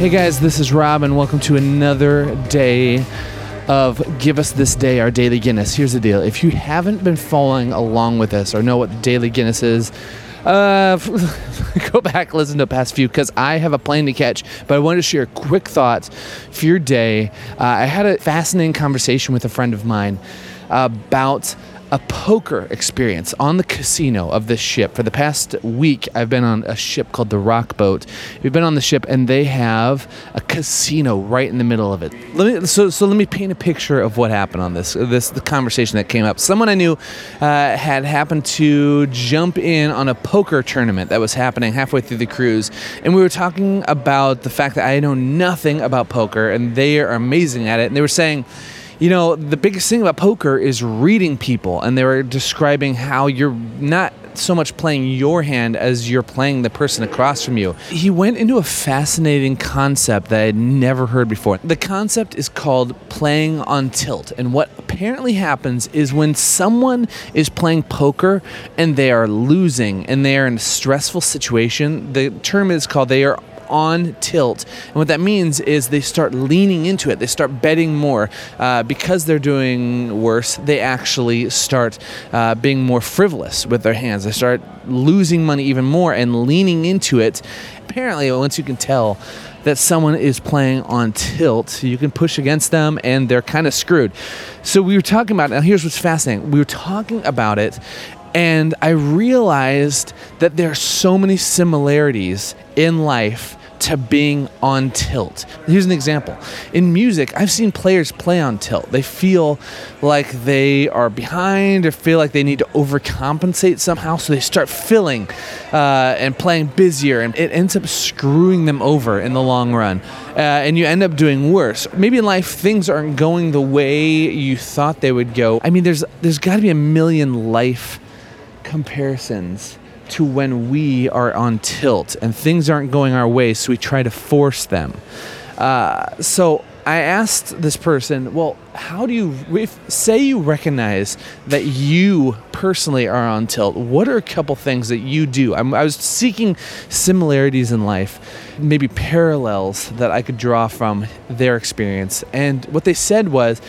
Hey guys, this is Rob, and welcome to another day of Give Us This Day, our Daily Guinness. Here's the deal if you haven't been following along with us or know what the Daily Guinness is, uh, go back, listen to the past few because I have a plane to catch. But I wanted to share quick thoughts for your day. Uh, I had a fascinating conversation with a friend of mine about a poker experience on the casino of this ship. For the past week, I've been on a ship called the Rock Boat. We've been on the ship, and they have a casino right in the middle of it. Let me, so, so let me paint a picture of what happened on this. This the conversation that came up. Someone I knew uh, had happened to jump in on a poker tournament that was happening halfway through the cruise, and we were talking about the fact that I know nothing about poker, and they are amazing at it. And they were saying you know, the biggest thing about poker is reading people, and they were describing how you're not so much playing your hand as you're playing the person across from you. He went into a fascinating concept that I had never heard before. The concept is called playing on tilt, and what apparently happens is when someone is playing poker and they are losing and they are in a stressful situation, the term is called they are on tilt. And what that means is they start leaning into it, they start betting more. Uh, because they're doing worse, they actually start uh, being more frivolous with their hands. They start losing money even more and leaning into it. Apparently, once you can tell, that someone is playing on tilt, you can push against them and they're kind of screwed. So we were talking about, now here's what's fascinating. We were talking about it and I realized that there are so many similarities in life to being on tilt. Here's an example. In music, I've seen players play on tilt. They feel like they are behind or feel like they need to overcompensate somehow, so they start filling uh, and playing busier, and it ends up screwing them over in the long run. Uh, and you end up doing worse. Maybe in life things aren't going the way you thought they would go. I mean, there's there's got to be a million life comparisons to when we are on tilt and things aren't going our way, so we try to force them. Uh, so I asked this person, well, how do you, if, say you recognize that you personally are on tilt, what are a couple things that you do? I'm, I was seeking similarities in life, maybe parallels that I could draw from their experience. And what they said was,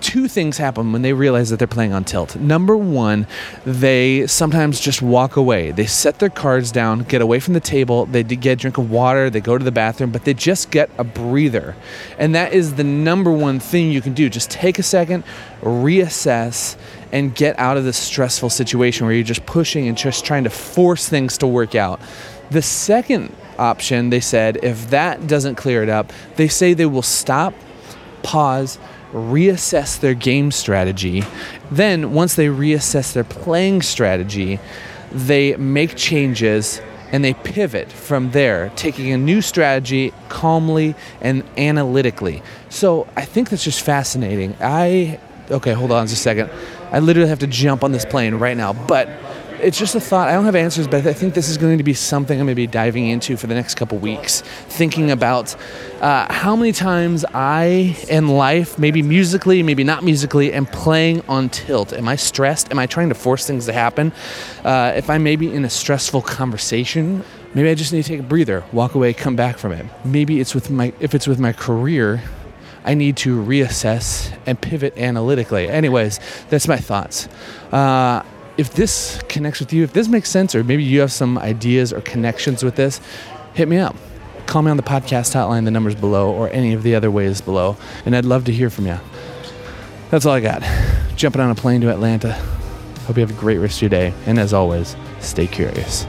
two things happen when they realize that they're playing on tilt. Number one, they sometimes just walk away. They set their cards down, get away from the table, they get a drink of water, they go to the bathroom, but they just get a breather. And that is the number one thing you can do. Just take a second, reassess, and get out of this stressful situation where you're just pushing and just trying to force things to work out. The second option, they said, if that doesn't clear it up, they say they will stop, pause, reassess their game strategy. Then, once they reassess their playing strategy, they make changes and they pivot from there, taking a new strategy calmly and analytically. So I think that's just fascinating. I, okay, hold on just a second. I literally have to jump on this plane right now, but it's just a thought. I don't have answers, but I think this is going to be something I'm going to be diving into for the next couple weeks, thinking about uh, how many times I, in life, maybe musically, maybe not musically, am playing on tilt. Am I stressed? Am I trying to force things to happen? Uh, if I'm maybe in a stressful conversation, maybe I just need to take a breather, walk away, come back from it. Maybe it's with my if it's with my career. I need to reassess and pivot analytically. Anyways, that's my thoughts. Uh, if this connects with you, if this makes sense, or maybe you have some ideas or connections with this, hit me up. Call me on the podcast hotline, the numbers below, or any of the other ways below, and I'd love to hear from you. That's all I got. Jumping on a plane to Atlanta. Hope you have a great rest of your day, and as always, stay curious.